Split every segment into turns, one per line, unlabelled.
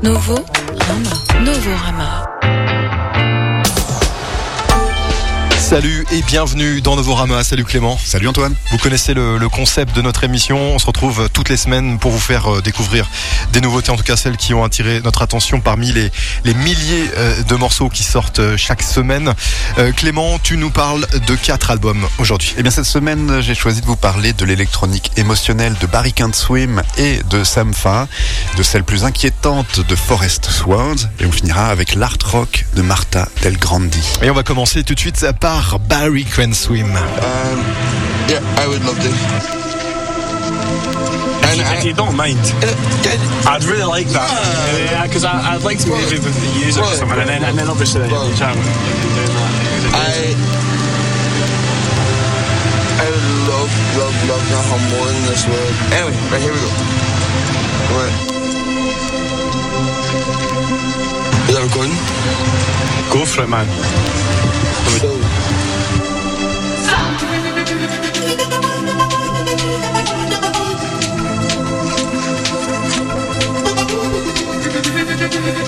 Novo Rama. Novo Rama.
Salut et bienvenue dans Novorama. Salut Clément.
Salut Antoine.
Vous connaissez le, le, concept de notre émission. On se retrouve toutes les semaines pour vous faire euh, découvrir des nouveautés, en tout cas celles qui ont attiré notre attention parmi les, les milliers euh, de morceaux qui sortent euh, chaque semaine. Clément, tu nous parles de quatre albums aujourd'hui.
Eh bien cette semaine, j'ai choisi de vous parler de l'électronique émotionnelle de Barry Can't Swim et de Samfa, de celle plus inquiétante de Forest Swans et on finira avec l'art rock de Martha Del Grandi.
Et on va commencer tout de suite par Barry Can Swim. Um,
yeah, I would love to.
And if you don't mind, I'd really like that. Uh, yeah, because I'd like to maybe use it for something, and then, and then obviously well, you chat doing that.
I, I would love, love, love to have more in this world. Anyway, right here we go. Right. Is that recording?
Go for it, man.
So, なに?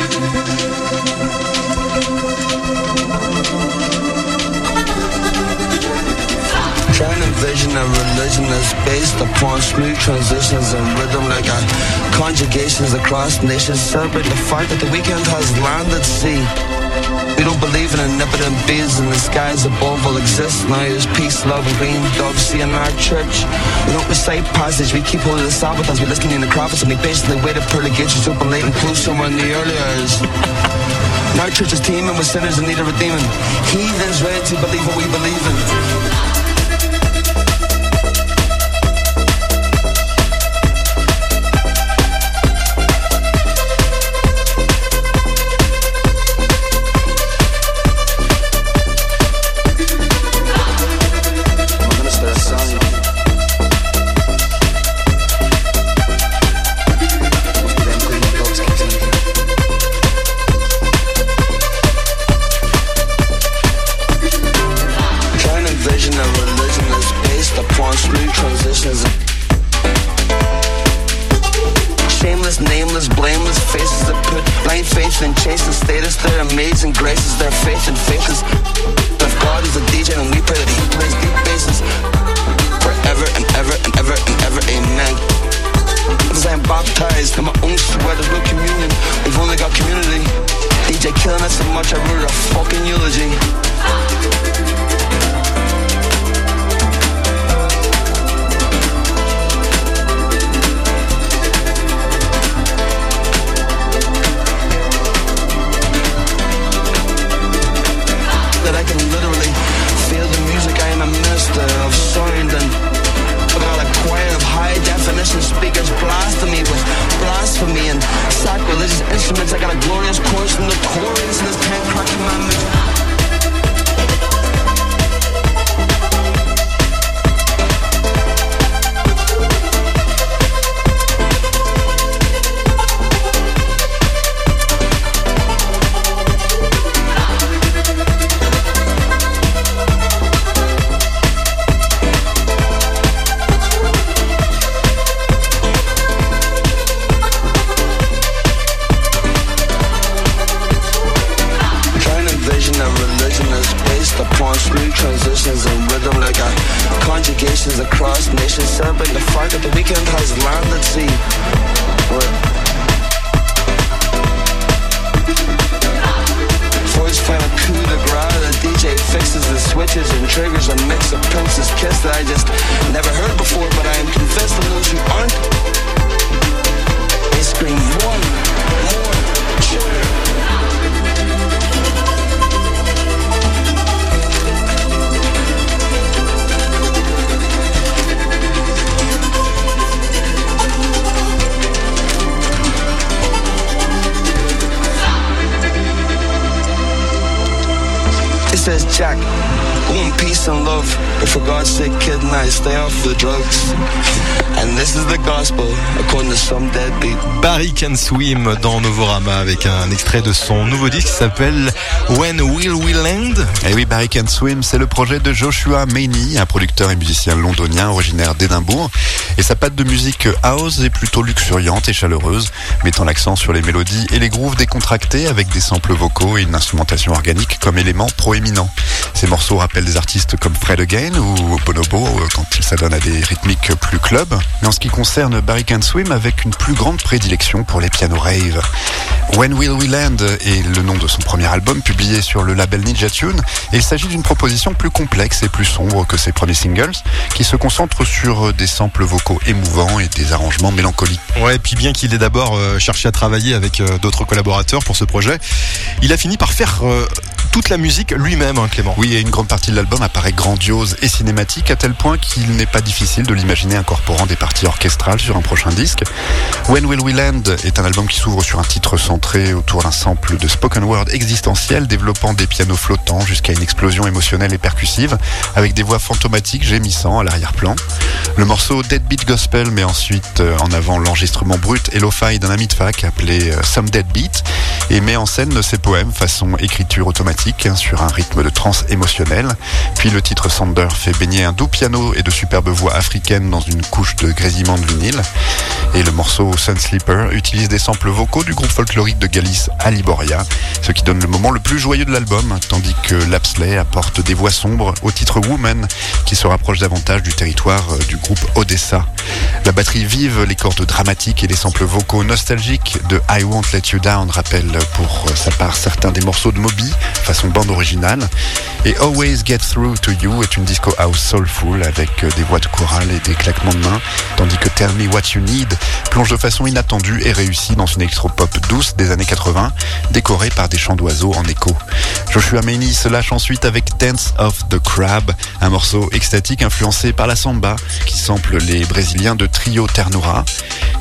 To envision a religion that's based upon smooth transitions and rhythm like a conjugations across nations. Celebrate the fact that the weekend has landed sea. We don't believe in omnipotent beings in the skies above will exist. Now there's peace, love, and green dogs see in our church. We don't recite passage, we keep holding the Sabbath as we listen in the prophets and we basically wait for the gates to open late and close somewhere in the early hours. Our church is teeming with sinners in need of redeeming. Heathens ready to believe what we believe in.
Barry Can Swim dans Novorama avec un extrait de son nouveau disque qui s'appelle When Will We Land?
Et oui, Barry Can Swim, c'est le projet de Joshua Maney, un producteur et musicien londonien originaire d'Édimbourg. Et sa patte de musique house est plutôt luxuriante et chaleureuse, mettant l'accent sur les mélodies et les grooves décontractés avec des samples vocaux et une instrumentation organique comme élément proéminent. Ces morceaux rappellent des artistes comme Fred Again ou Bonobo quand il s'adonne à des rythmiques plus club. Mais en ce qui concerne Barry Can Swim, avec une plus grande prédilection pour les pianos rave. When Will We Land est le nom de son premier album publié sur le label Ninja Tune et il s'agit d'une proposition plus complexe et plus sombre que ses premiers singles qui se concentre sur des samples vocaux émouvants et des arrangements mélancoliques.
Ouais, et puis bien qu'il ait d'abord euh, cherché à travailler avec euh, d'autres collaborateurs pour ce projet, il a fini par faire euh, toute la musique lui-même, hein, Clément.
Oui, et une grande partie de l'album apparaît grandiose et cinématique à tel point qu'il n'est pas difficile de l'imaginer incorporant des parties orchestrales sur un prochain disque. When Will We Land est un album qui s'ouvre sur un titre centré autour d'un sample de spoken word existentiel développant des pianos flottants jusqu'à une explosion émotionnelle et percussive avec des voix fantomatiques gémissant à l'arrière-plan. Le morceau Deadbeat Gospel met ensuite euh, en avant l'enregistrement brut et lo-fi d'un ami de fac appelé euh, Some Deadbeat et met en scène ses poèmes façon écriture automatique hein, sur un rythme de trance émotionnelle. Puis le titre Sander fait baigner un doux piano et de superbes voix africaines dans une couche de grésillement de vinyle. Et le morceau Sun Sleeper utilise des samples vocaux du groupe folklorique de Galice Aliboria, ce qui donne le moment le plus joyeux de l'album, tandis que Lapsley apporte des voix sombres au titre Woman, qui se rapproche davantage du territoire euh, du groupe Odessa. La batterie vive, les cordes dramatiques et les samples vocaux nostalgiques de I Won't Let You Down rappellent pour euh, sa part certains des morceaux de Moby, façon bande originale. Et Always Get Through to You est une disco house soulful avec euh, des voix de chorale et des claquements de mains, tandis que Tell Me What You Need plonge de façon inattendue et réussie dans une électropop douce des années 80, décorée par des chants d'oiseaux en écho. Joshua Maney se lâche ensuite avec Dance of the Crab, un morceau extatique influencé par la samba qui sample les brésiliens de Trio Ternura.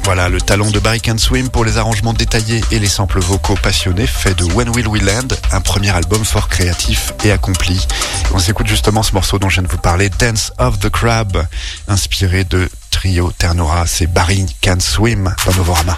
Voilà le talent de Barry Can Swim pour les arrangements détaillés et les samples vocaux passionnés fait de When Will We Land un premier album fort créatif et accompli. On s'écoute justement ce morceau dont je viens de vous parler, Dance of the Crab, inspiré de Trio Ternura. C'est Barry Can Swim dans Novorama.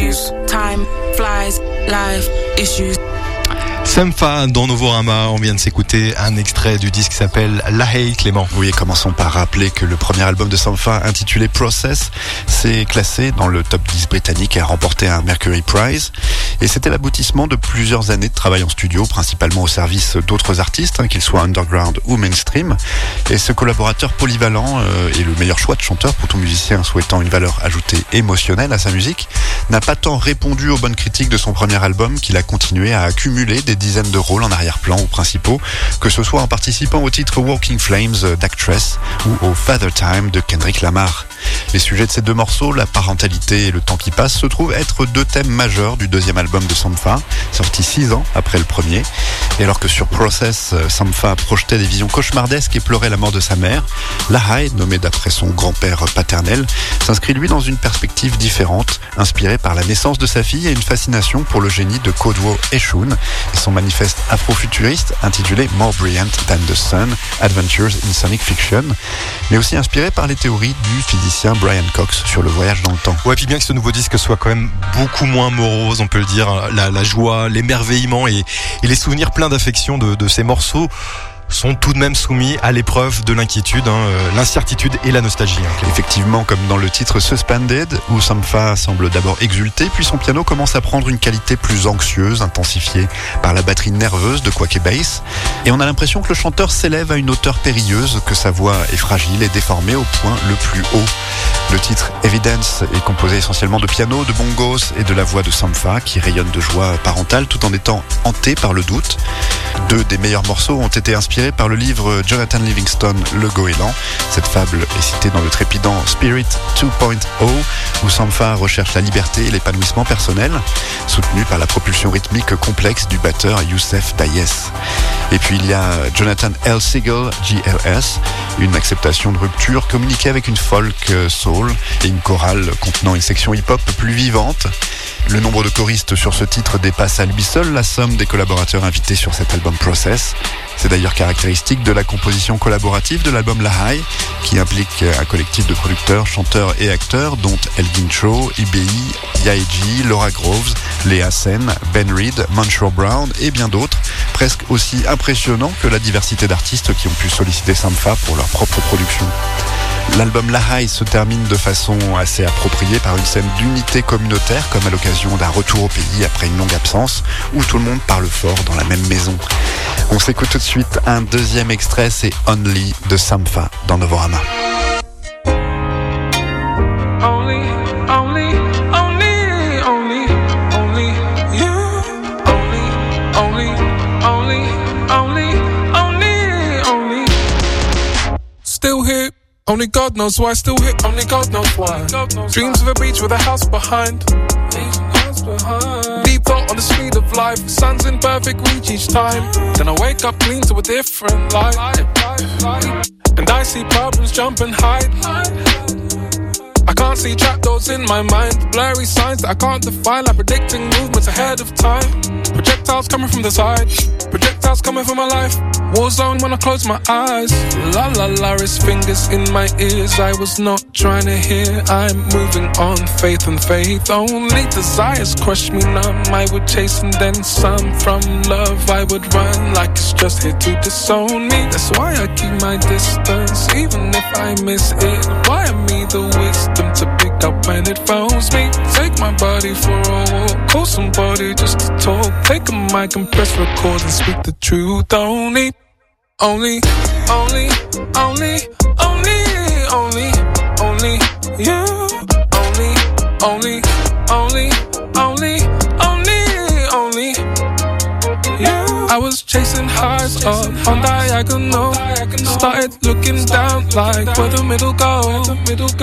Issues,
time,
flies,
life,
issues.
Semfa dans Novorama, on vient de s'écouter un extrait du disque qui s'appelle La Hey Clément.
Oui, et commençons par rappeler que le premier album de Sampha, intitulé Process, s'est classé dans le top 10 britannique et a remporté un Mercury Prize. Et c'était l'aboutissement de plusieurs années de travail en studio, principalement au service d'autres artistes, hein, qu'ils soient underground ou mainstream. Et ce collaborateur polyvalent euh, le meilleur choix de chanteur pour tout musicien souhaitant une valeur ajoutée émotionnelle à sa musique, n'a pas tant répondu aux bonnes critiques de son premier album qu'il a continué à accumuler des dizaines de rôles en arrière-plan ou principaux, que ce soit en participant au titre Walking Flames d'Actress ou au Father Time de Kendrick Lamar. Les sujets de ces deux morceaux, la parentalité et le temps qui passe, se trouvent être deux thèmes majeurs du deuxième album de Sampha, sorti six ans après le premier. Et alors que sur Process, Sampha projetait des visions cauchemardesques et pleurait la mort de sa mère, Lahai, nommé d'après son grand-père paternel, s'inscrit lui dans une perspective différente, inspirée par la naissance de sa fille et une fascination pour le génie de Kodwo Eshun et son manifeste afrofuturiste intitulé More Brilliant Than the Sun, Adventures in Sonic Fiction, mais aussi inspiré par les théories du physicien Brian Cox sur le voyage dans le temps.
Ouais, puis bien que ce nouveau disque soit quand même beaucoup moins morose, on peut le dire, la, joie, l'émerveillement et, les souvenirs pleins d'affection de ces morceaux sont tout de même soumis à l'épreuve de l'inquiétude, hein, euh, l'incertitude et la nostalgie. hein.
Effectivement, comme dans le titre Suspended, où Sampha semble d'abord exulter, puis son piano commence à prendre une qualité plus anxieuse, intensifiée par la batterie nerveuse de Quack Bass. Et on a l'impression que le chanteur s'élève à une hauteur périlleuse, que sa voix est fragile et déformée au point le plus haut. Le titre Evidence est composé essentiellement de piano, de bongos et de la voix de Sampha, qui rayonne de joie parentale tout en étant hanté par le doute. Deux des meilleurs morceaux ont été inspirés par le livre Jonathan Livingstone, Le Goéland. Cette fable est citée dans le trépidant Spirit 2.0, où Sampha recherche la liberté et l'épanouissement personnel, soutenu par la propulsion rythmique complexe du batteur Youssef Dayes. Et puis il y a Jonathan L. Siegel, GLS, une acceptation de rupture communiquée avec une folk soul et une chorale contenant une section hip-hop plus vivante. Le nombre de choristes sur ce titre dépasse à lui seul la somme des collaborateurs invités sur cet album Process. C'est d'ailleurs caractéristique de la composition collaborative de l'album La High, qui implique un collectif de producteurs, chanteurs et acteurs, dont Elgin Cho, IBI, Yaeji, Laura Groves, Léa Sen, Ben Reed, Manshore Brown et bien d'autres, presque aussi impressionnants que la diversité d'artistes qui ont pu solliciter Sampha pour leur propre production. L'album La High se termine de façon assez appropriée par une scène d'unité communautaire, comme à l'occasion d'un retour au pays après une longue absence, où tout le monde parle fort dans la même maison. On s'écoute tout de suite un deuxième extrait, c'est Only de Sampha dans Novorama.
Only God knows why. I Still here. Only God knows why. Dreams of a beach with a house behind. Deep thought on the speed of life. Sun's in perfect reach each time. Then I wake up clean to a different life. And I see problems jump and hide. I can't see trapdoors in my mind. Blurry signs that I can't define, like predicting movements ahead of time. Projectiles coming from the side, projectiles coming from my life. War zone when I close my eyes. La la la, his fingers in my ears. I was not trying to hear. I'm moving on, faith and faith. Only desires crush me numb. I would chase and then some from love. I would run like it's just here to disown me. That's why I keep my distance, even if I miss it. Why me the wisdom to up when it phones me? Take my body for a walk, call somebody just to talk. Take a mic and press record and speak the truth. Only, only, only, only, only, only, only you. Only, only, was chasing highs up on diagonal. Started looking down like where the middle go.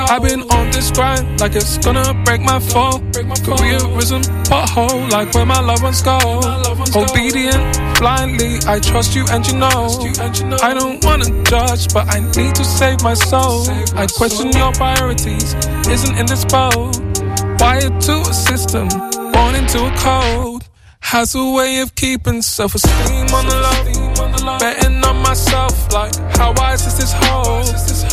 I've been on this grind like it's gonna break my fall. Careerism pothole like where my loved ones go. Obedient blindly, I trust you and you know. I don't wanna judge, but I need to save my soul. I question your priorities, isn't in this boat. Wired to a system, born into a code. Has a way of keeping self-esteem on the low. Betting on myself, like how wise is this hole?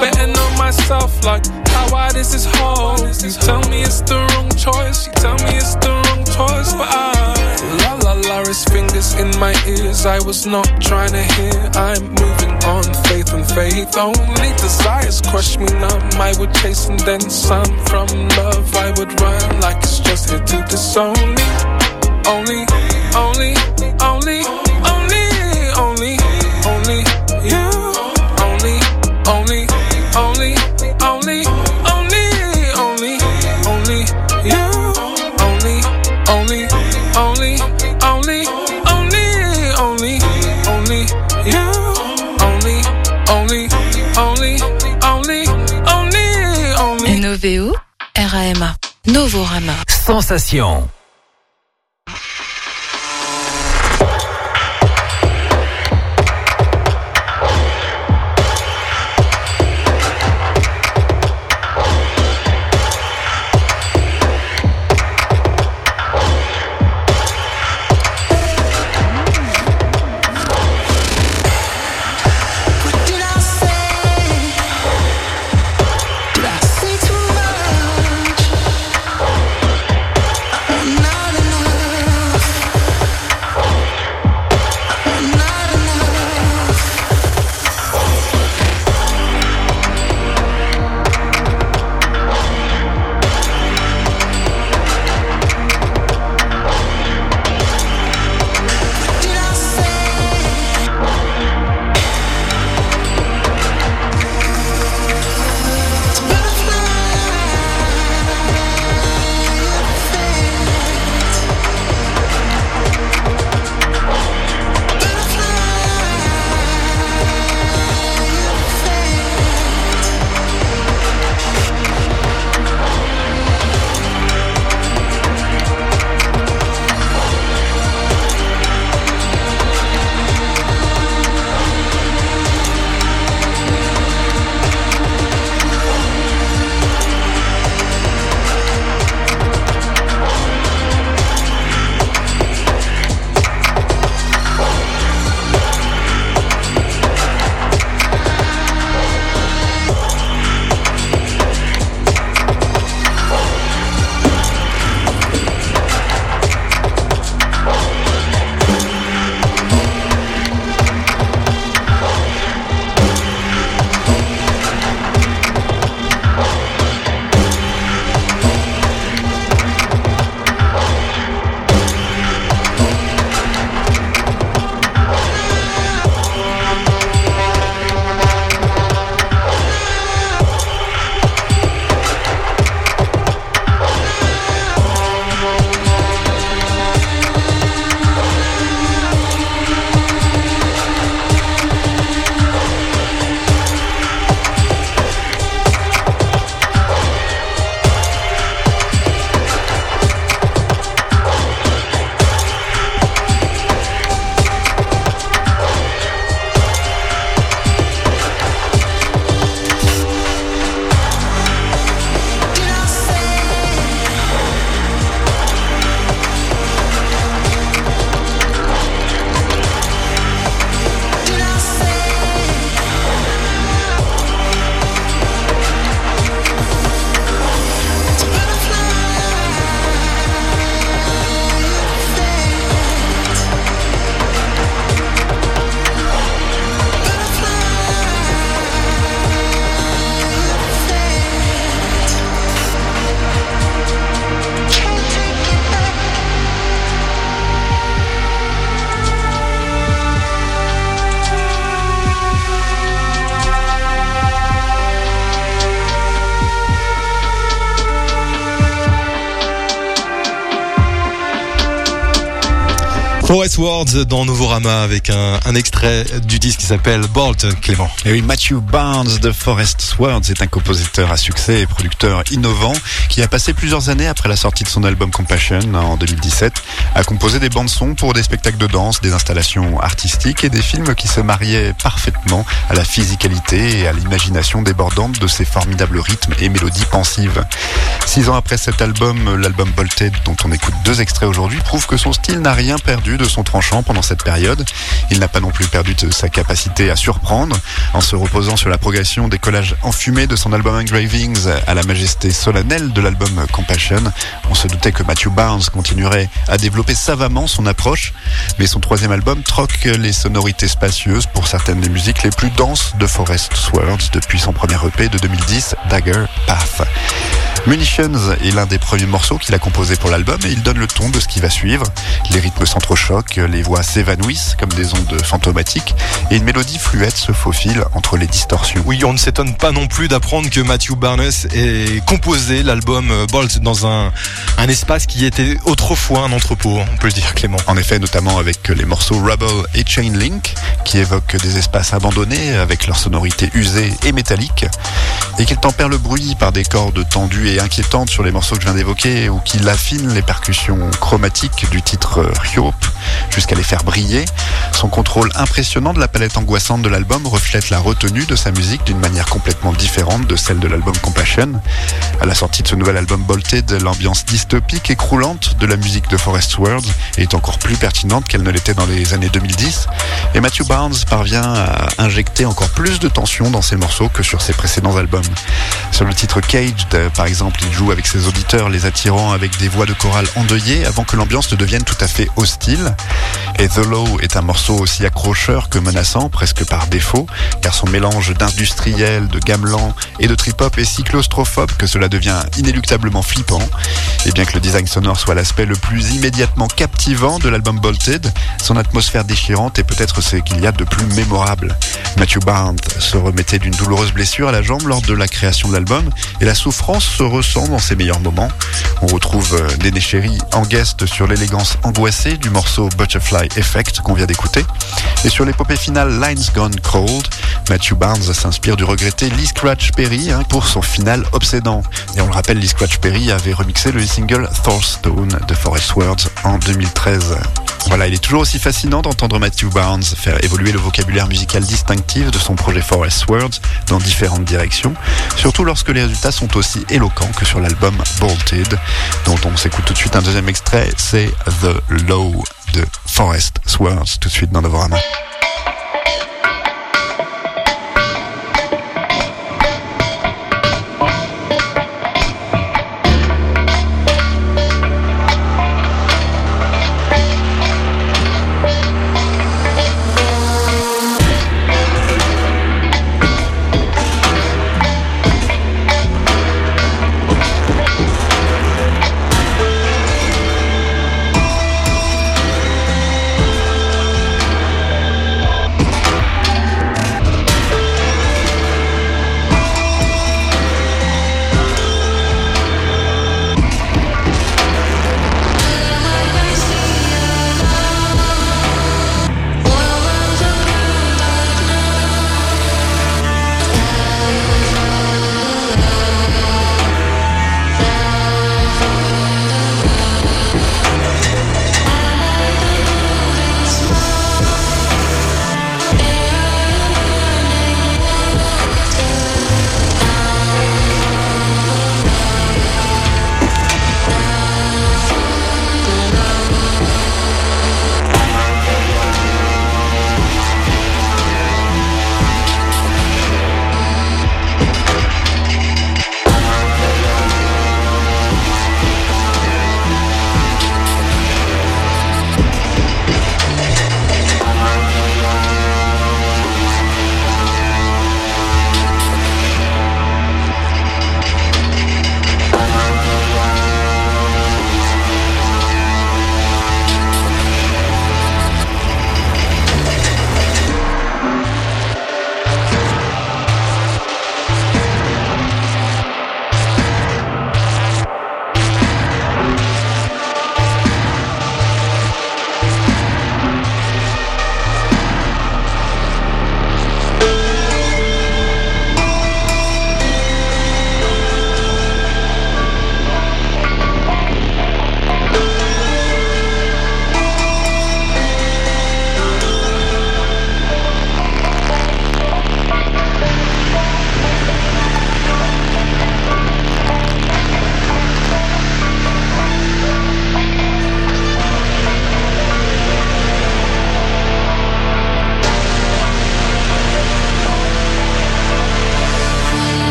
Betting on myself, like how wide is this hole? You tell me it's the wrong choice. You tell me it's the wrong choice, but I la la la, his fingers in my ears. I was not trying to hear. I'm moving on, faith and faith. Only desires crush me numb. I would chase and then some from love. I would run like it's just here to disown me. Only, only, only, only, only, only you. Only, only, only, only, only, only, only you. Only, only, only, only, only, only, only you. Only, only, only, only, only, only.
Novéo, RAMA, Novorama.
Sensation.
Forest Words dans Novorama avec un, extrait du disque qui s'appelle Bolt, Clément.
Et oui, Matthew Barnes de Forest Swords est un compositeur à succès et producteur innovant qui a passé plusieurs années après la sortie de son album Compassion en 2017 à composer des bandes sons pour des spectacles de danse, des installations artistiques et des films qui se mariaient parfaitement à la physicalité et à l'imagination débordante de ces formidables rythmes et mélodies pensives. Six ans après cet album, l'album Bolted dont on écoute deux extraits aujourd'hui prouve que son style n'a rien perdu de son tranchant pendant cette période. Il n'a pas non plus perdu de sa capacité à surprendre en se reposant sur la progression des collages enfumés de son album Engravings à la majesté solennelle de l'album Compassion. On se doutait que Matthew Barnes continuerait à développer savamment son approche, mais son troisième album troque les sonorités spacieuses pour certaines des musiques les plus denses de Forest Swords depuis son premier EP de 2010, Dagger Path. Munitions est l'un des premiers morceaux qu'il a composé pour l'album et il donne le ton de ce qui va suivre. Les rythmes les voix s'évanouissent comme des ondes fantomatiques et une mélodie fluette se faufile entre les distorsions.
Oui, on ne s'étonne pas non plus d'apprendre que Matthew Barnes ait composé l'album Bolt dans un, un espace qui était autrefois un entrepôt, on peut le dire Clément.
En effet, notamment avec les morceaux Rubble et Chain Link, qui évoquent des espaces abandonnés avec leur sonorité usée et métallique, et qu'il tempère le bruit par des cordes tendues et inquiétantes sur les morceaux que je viens d'évoquer, ou qu'il affine les percussions chromatiques du titre Ryope jusqu'à les faire briller. Son contrôle impressionnant de la palette angoissante de l'album reflète la retenue de sa musique d'une manière complètement différente de celle de l'album Compassion. À la sortie de ce nouvel album Bolted, l'ambiance dystopique et croulante de la musique de Forest World est encore plus pertinente qu'elle ne l'était dans les années 2010. Et Matthew Barnes parvient à injecter encore plus de tension dans ses morceaux que sur ses précédents albums. Sur le titre Caged, par exemple, il joue avec ses auditeurs, les attirant avec des voix de chorale endeuillées avant que l'ambiance ne devienne tout à fait hostile. Et The Low est un morceau aussi accrocheur que menaçant, presque par défaut, car son mélange d'industriel, de gamelan et de trip-hop est si claustrophobe que cela devient inéluctablement flippant. Et bien que le design sonore soit l'aspect le plus immédiatement captivant de l'album Bolted, son atmosphère déchirante est peut-être ce qu'il y a de plus mémorable. Matthew Barnes se remettait d'une douloureuse blessure à la jambe lors de la création de l'album, et la souffrance se ressent dans ses meilleurs moments. On retrouve Néné Chéri en guest sur l'élégance angoissée du morceau Butterfly Effect qu'on vient d'écouter. Et sur l'épopée finale Lines Gone Cold, Matthew Barnes s'inspire du regretté Lee Scratch Perry hein, pour son final obsédant. Et on le rappelle, Lee Scratch Perry avait remixé le single Thorstone de Forest Words en 2013. Voilà, il est toujours aussi fascinant d'entendre Matthew Barnes faire évoluer le vocabulaire musical distinctif de son projet Forest Words dans différentes directions, surtout lorsque les résultats sont aussi éloquents que sur l'album Bolted, dont on s'écoute tout de suite un deuxième extrait, c'est The Low de Forest Swords, tout de suite dans.
RAMA.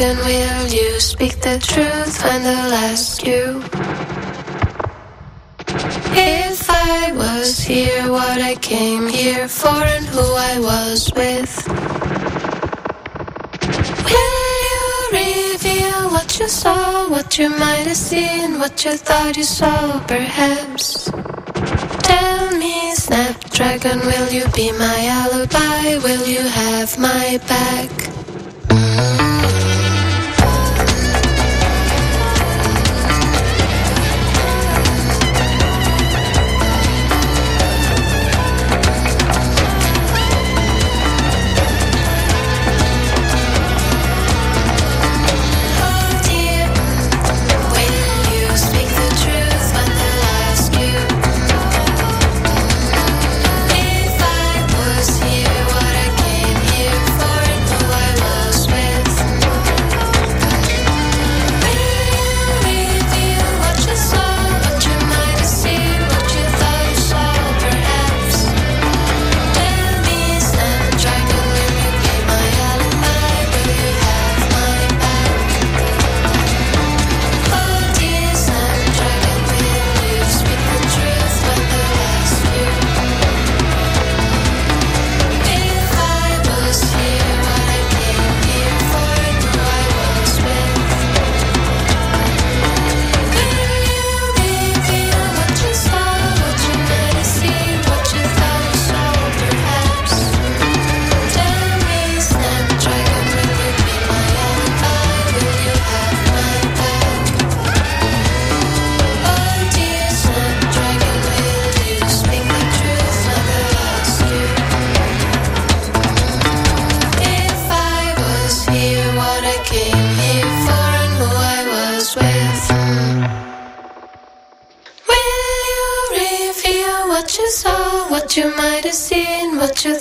Snapdragon, will you speak the truth when they'll ask you? If I was here, what I came here for and who I was with. Will you reveal what you saw, what you might have seen, what you thought you saw, perhaps? Tell me, Snapdragon, will you be my alibi? Will you have my back?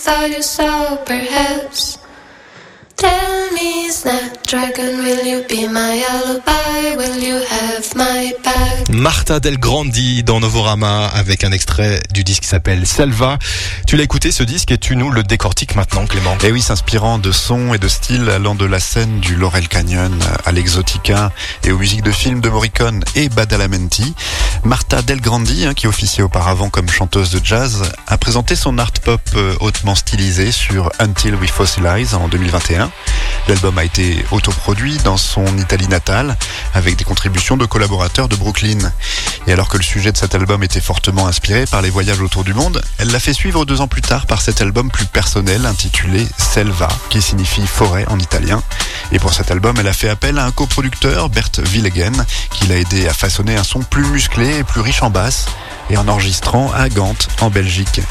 Thought you saw, perhaps?
Martha Del Grandi dans Novorama avec un extrait du disque qui s'appelle Selva. Tu l'as écouté ce disque et tu nous le décortiques maintenant Clément.
Et oui, s'inspirant de sons et de styles allant de la scène du Laurel Canyon à l'exotica et aux musiques de films de Morricone et Badalamenti, Martha Del Grandi, hein, qui officiait auparavant comme chanteuse de jazz, a présenté son art pop euh, hautement stylisé sur Until We Fossilize en 2021. L'album a été autoproduit dans son Italie natale avec des contributions de collaborateurs de Brooklyn. Et alors que le sujet de cet album était fortement inspiré par les voyages autour du monde, elle l'a fait suivre deux ans plus tard par cet album plus personnel intitulé Selva, qui signifie forêt en italien. Et pour cet album, elle a fait appel à un coproducteur, Bert Willegen, qui l'a aidé à façonner un son plus musclé et plus riche en basse et en enregistrant à Gand, en Belgique.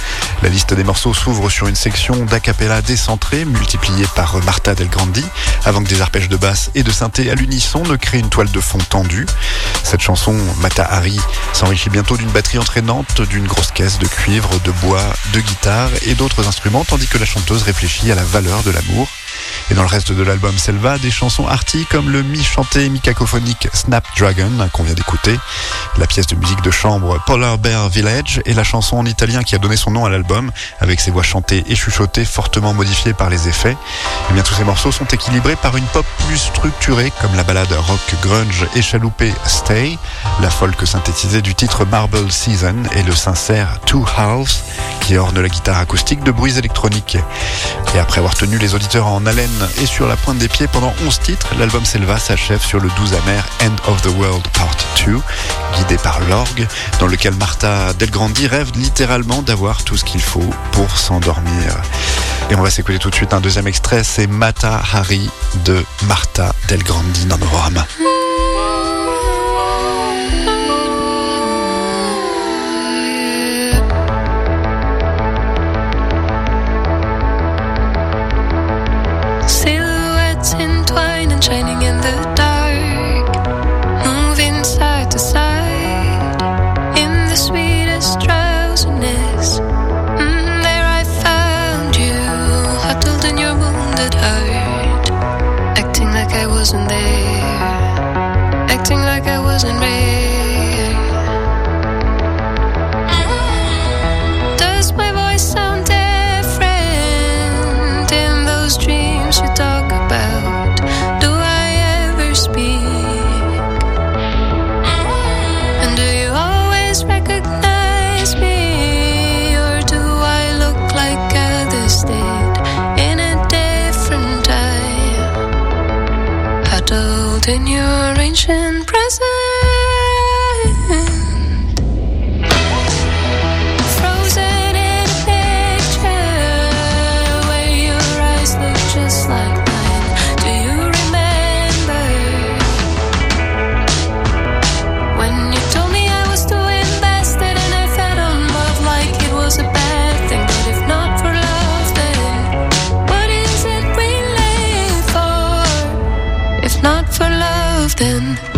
La liste des morceaux s'ouvre sur une section d'acapella décentrée multipliée par Martha Del Grandi, avant que des arpèges de basse et de synthé à l'unisson ne créent une toile de fond tendue. Cette chanson, Mata Hari, s'enrichit bientôt d'une batterie entraînante, d'une grosse caisse de cuivre, de bois, de guitare et d'autres instruments, tandis que la chanteuse réfléchit à la valeur de l'amour. Et dans le reste de l'album Selva, des chansons arty comme le mi-chanté mi-cacophonique Snapdragon qu'on vient d'écouter, la pièce de musique de chambre Polar Village et la chanson en italien qui a donné son nom à l'album, avec ses voix chantées et chuchotées fortement modifiées par les effets. Et bien tous ces morceaux sont équilibrés par une pop plus structurée, comme la balade rock grunge et chaloupée Stay, la folk synthétisée du titre Marble Season et le sincère Two Halves qui orne la guitare acoustique de bruits électroniques. Et après avoir tenu les auditeurs en haleine et sur la pointe des pieds pendant 11 titres, l'album Selva s'achève sur le 12 amer End of the World Part 2, guidé par l'orgue, dans lequel Martin Marta Del Grandi rêve littéralement d'avoir tout ce qu'il faut pour s'endormir. Et on va s'écouter tout de suite un deuxième extrait, c'est Mata Hari de Marta Del Grandi dans Novorama.
shining. in your ancient then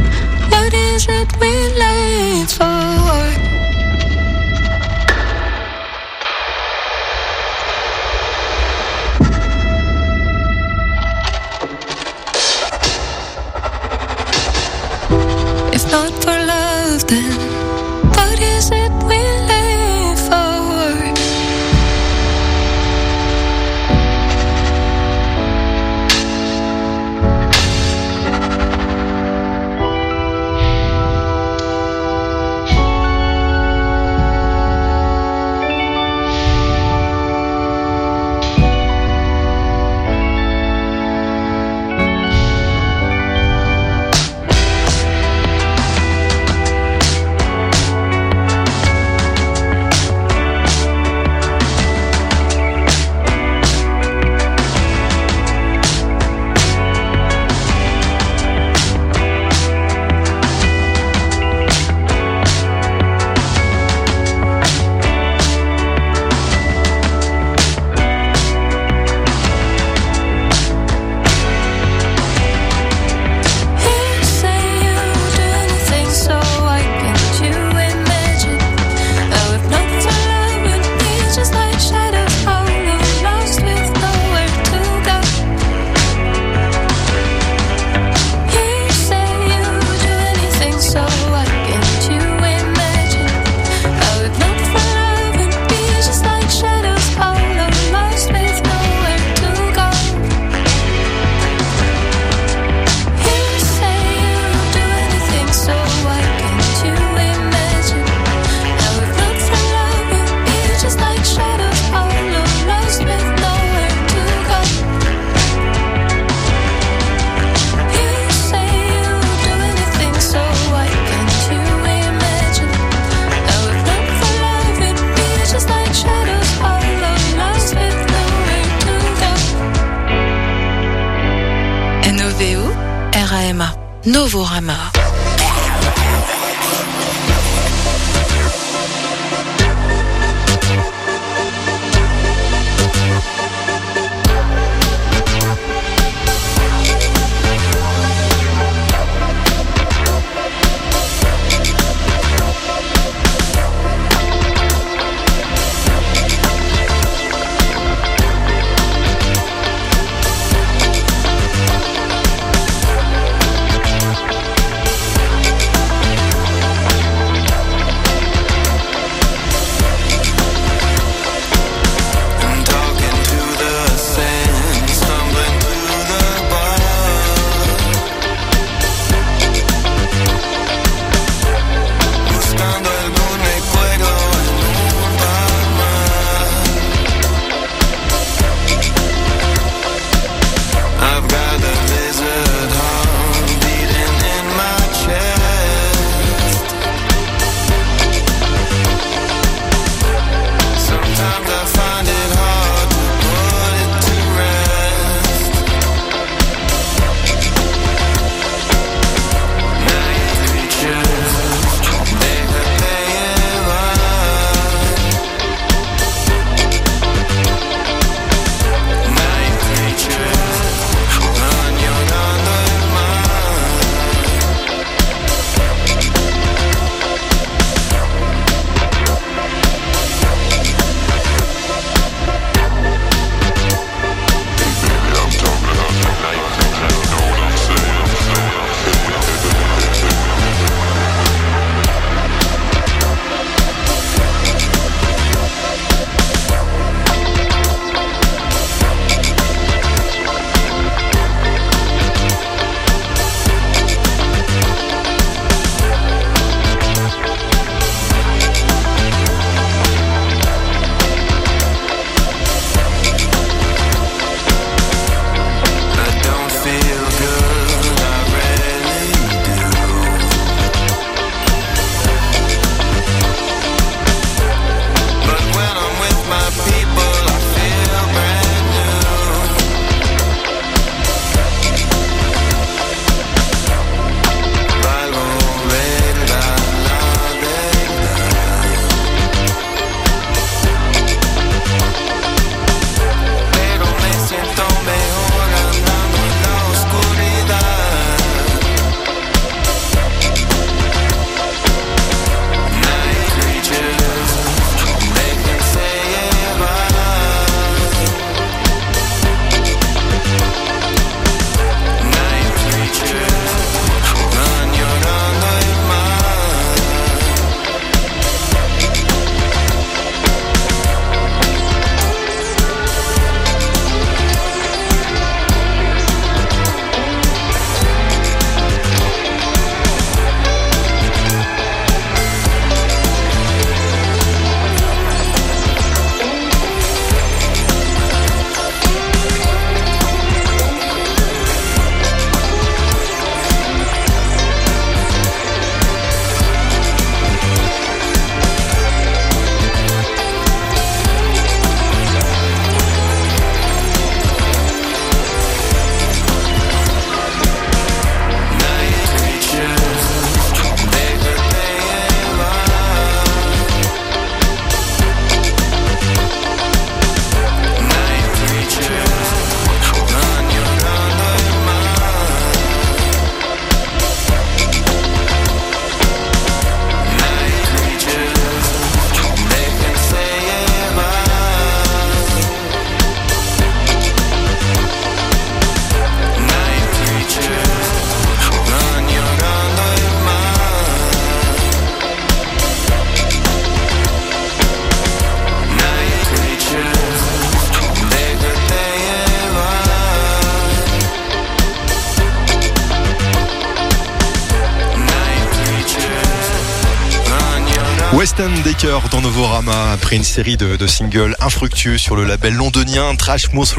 Novorama,
après une série de, singles infructueux sur le label londonien Trash Mouth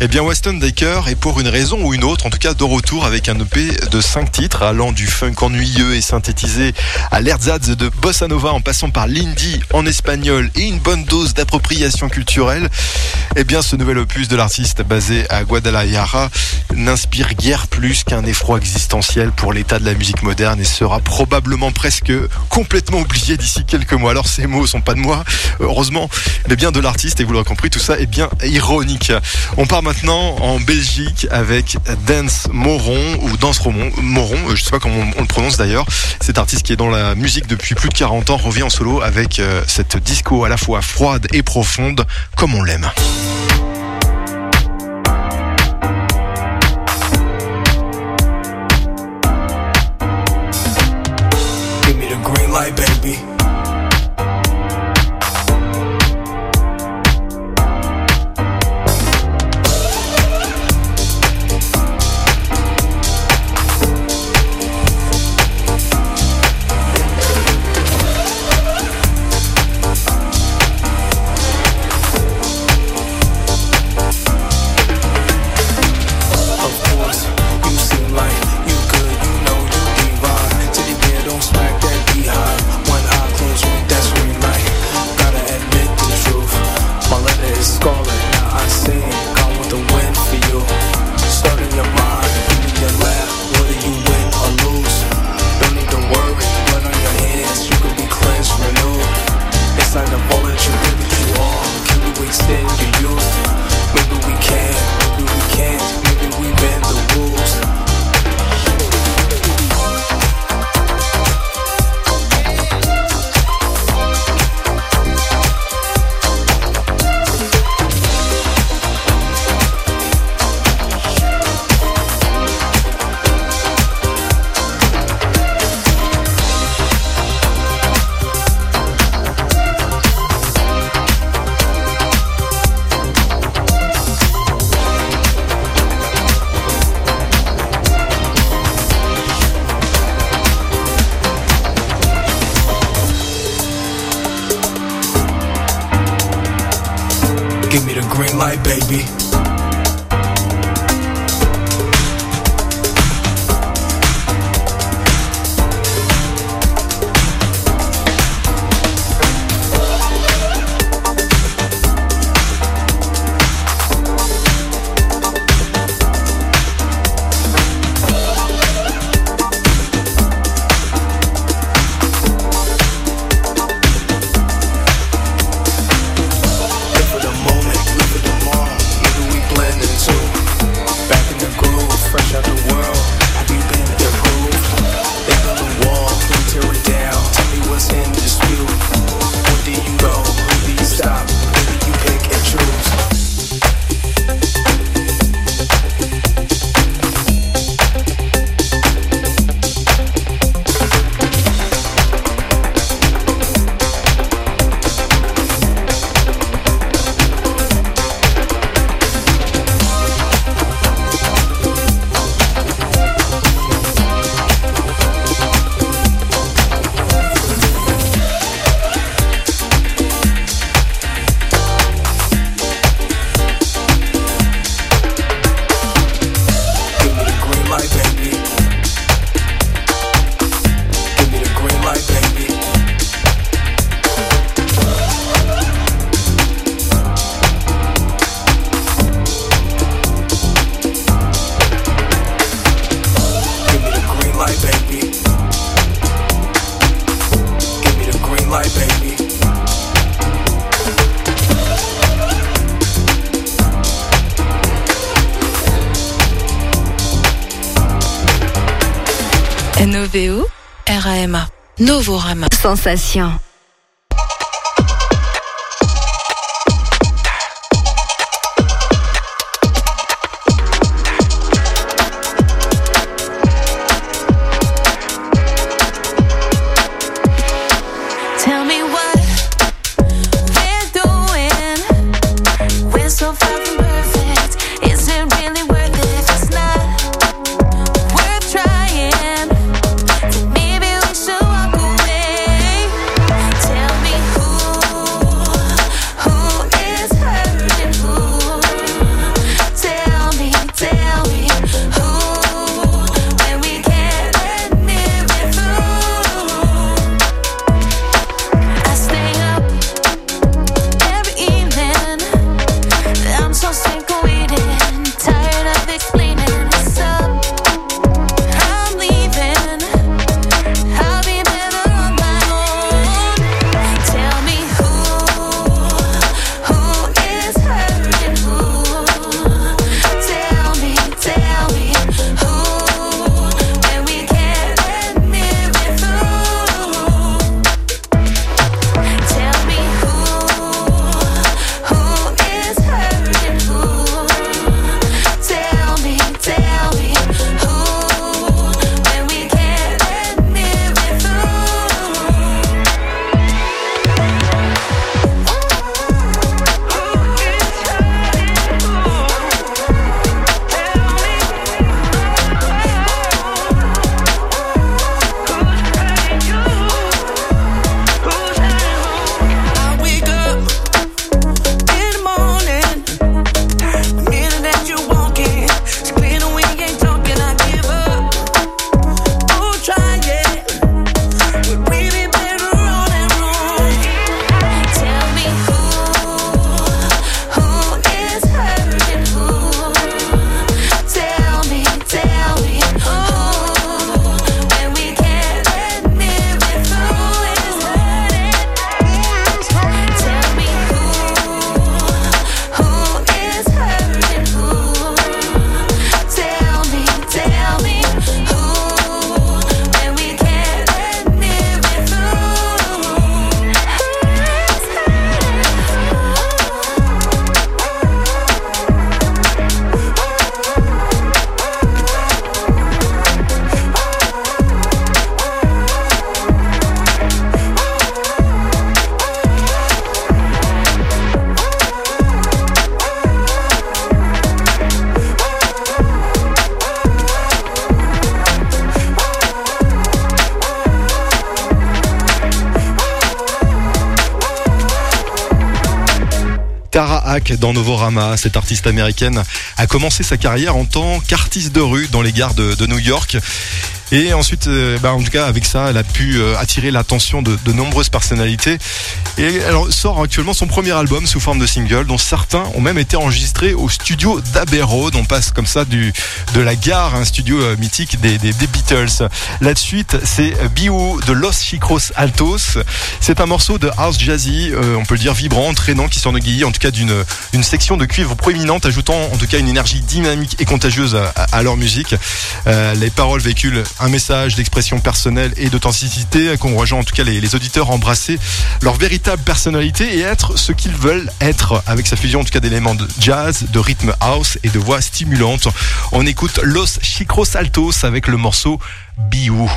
eh bien Weston Decker est pour une raison ou une autre, en tout cas de retour avec un EP de 5 titres, allant du funk ennuyeux et synthétisé à l'ersatz de bossa nova en passant par l'indie en espagnol et une bonne dose d'appropriation culturelle. Eh bien ce nouvel opus de l'artiste basé à Guadalajara n'inspire guère plus qu'un effroi existentiel pour l'état de la musique moderne et sera probablement presque complètement oublié d'ici quelques mois. Alors ces mots sont pas de moi, heureusement, mais bien de l'artiste et vous l'aurez compris, tout ça est bien ironique. On part maintenant en Belgique avec Dance Moron ou Dance Romon, Moron, je sais pas comment on le prononce d'ailleurs. Cet artiste qui est dans la musique depuis plus de 40 ans revient en solo avec euh, cette disco à la fois froide et profonde comme on l'aime.
Me the green light, baby.
R-A-M-A. Novorama.
Sensation.
Dans Novorama. Cette artiste américaine a commencé sa carrière en tant qu'artiste de rue dans les gares de, New York. Et ensuite, euh, bah, en tout cas, avec ça, elle a pu euh, attirer l'attention de nombreuses personnalités. Et elle sort actuellement son premier album sous forme de single, dont certains ont même été enregistrés au studio d'Abbey Road. On passe comme ça du, de la gare, un studio euh, mythique des, des, des Beatles. La suite, c'est Biou de Los Chicros Altos. C'est un morceau de house jazzy, euh, on peut le dire vibrant, traînant, qui s'enorgueillit en tout cas d'une une section de cuivre proéminente, ajoutant en tout cas une énergie dynamique et contagieuse à, à leur musique. Euh, les paroles véhiculent un message d'expression personnelle et d'authenticité qu'encourageant en tout cas les, les auditeurs embrasser leur véritable personnalité et être ce qu'ils veulent être avec sa fusion en tout cas d'éléments de jazz, de rythme house et de voix stimulantes. On écoute Los Chicros Altos avec le morceau Biou.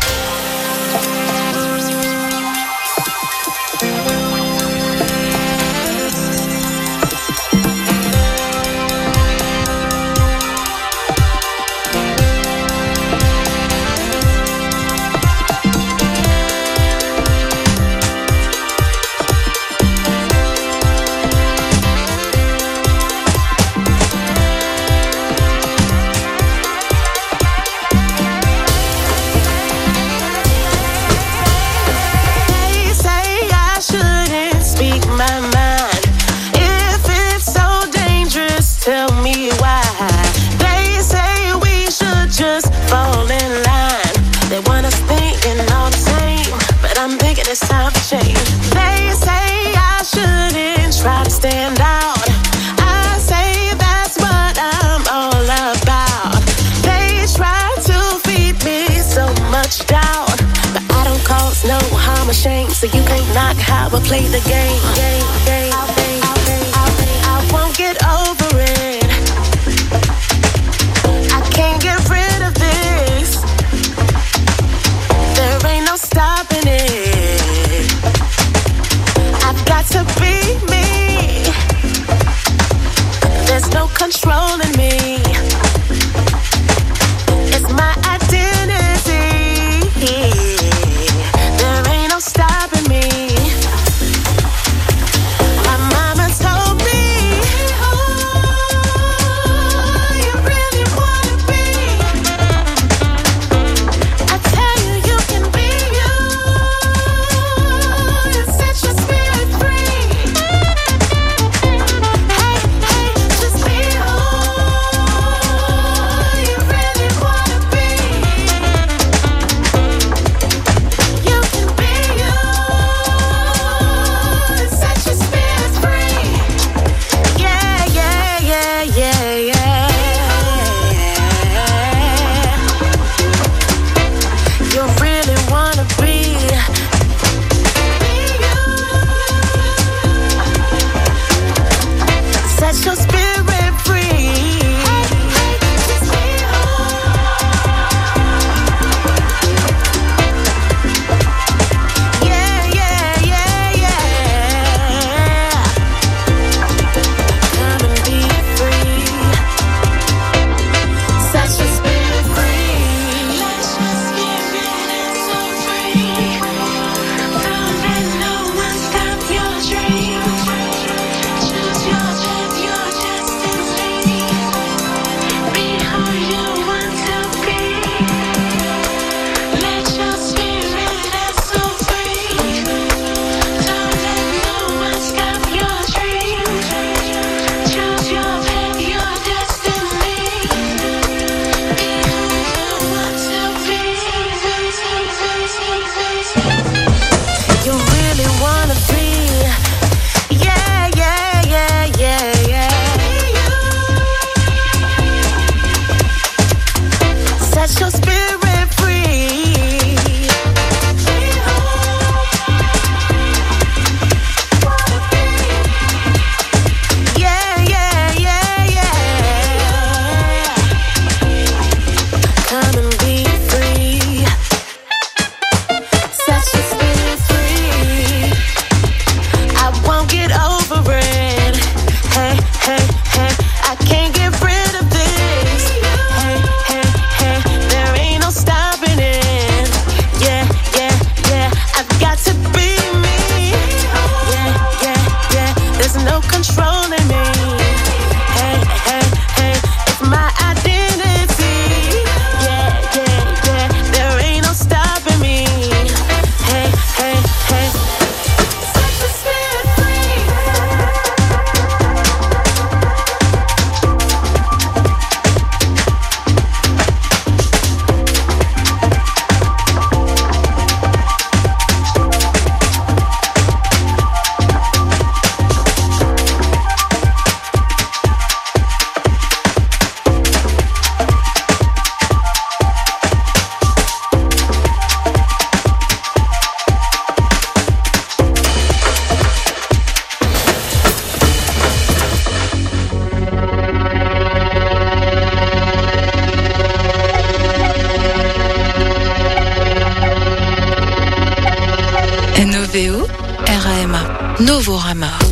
N-O-V-O R-A-M-A. Novorama.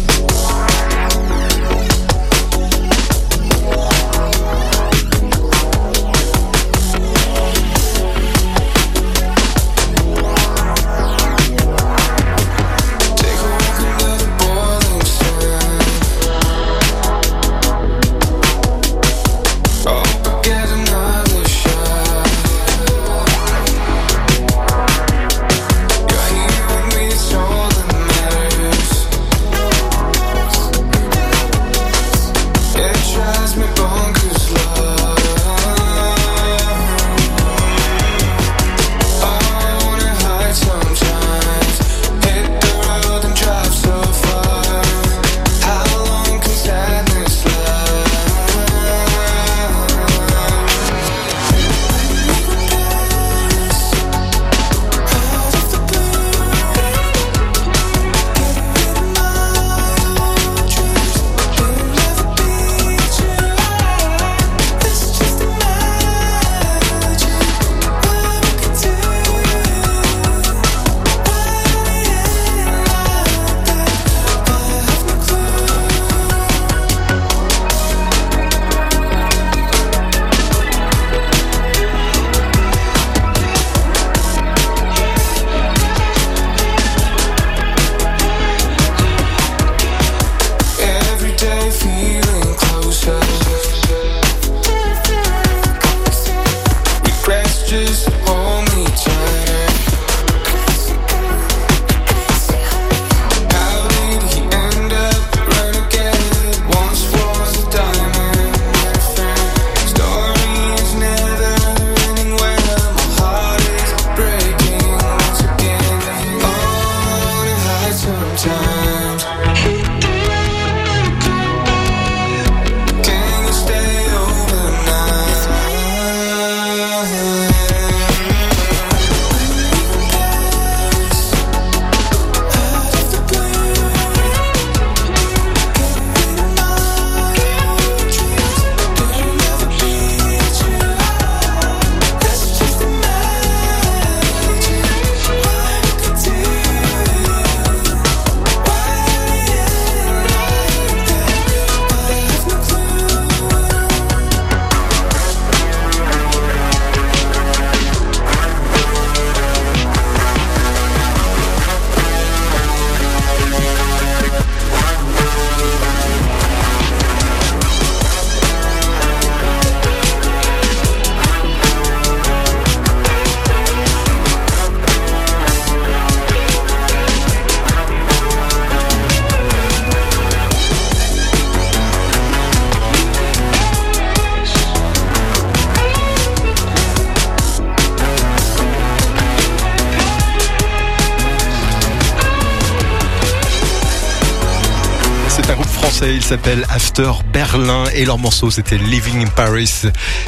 S'appelle After Berlin et leur morceau c'était Living in Paris.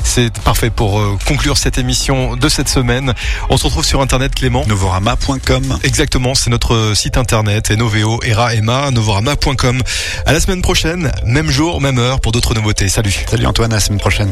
C'est parfait pour euh, conclure cette émission de cette semaine. On se retrouve sur internet Clément.
Novorama.com.
Exactement, c'est notre site internet Noveo Era Emma novorama.com. À la semaine prochaine, même jour, même heure pour d'autres nouveautés. Salut.
Salut Antoine, à la semaine prochaine.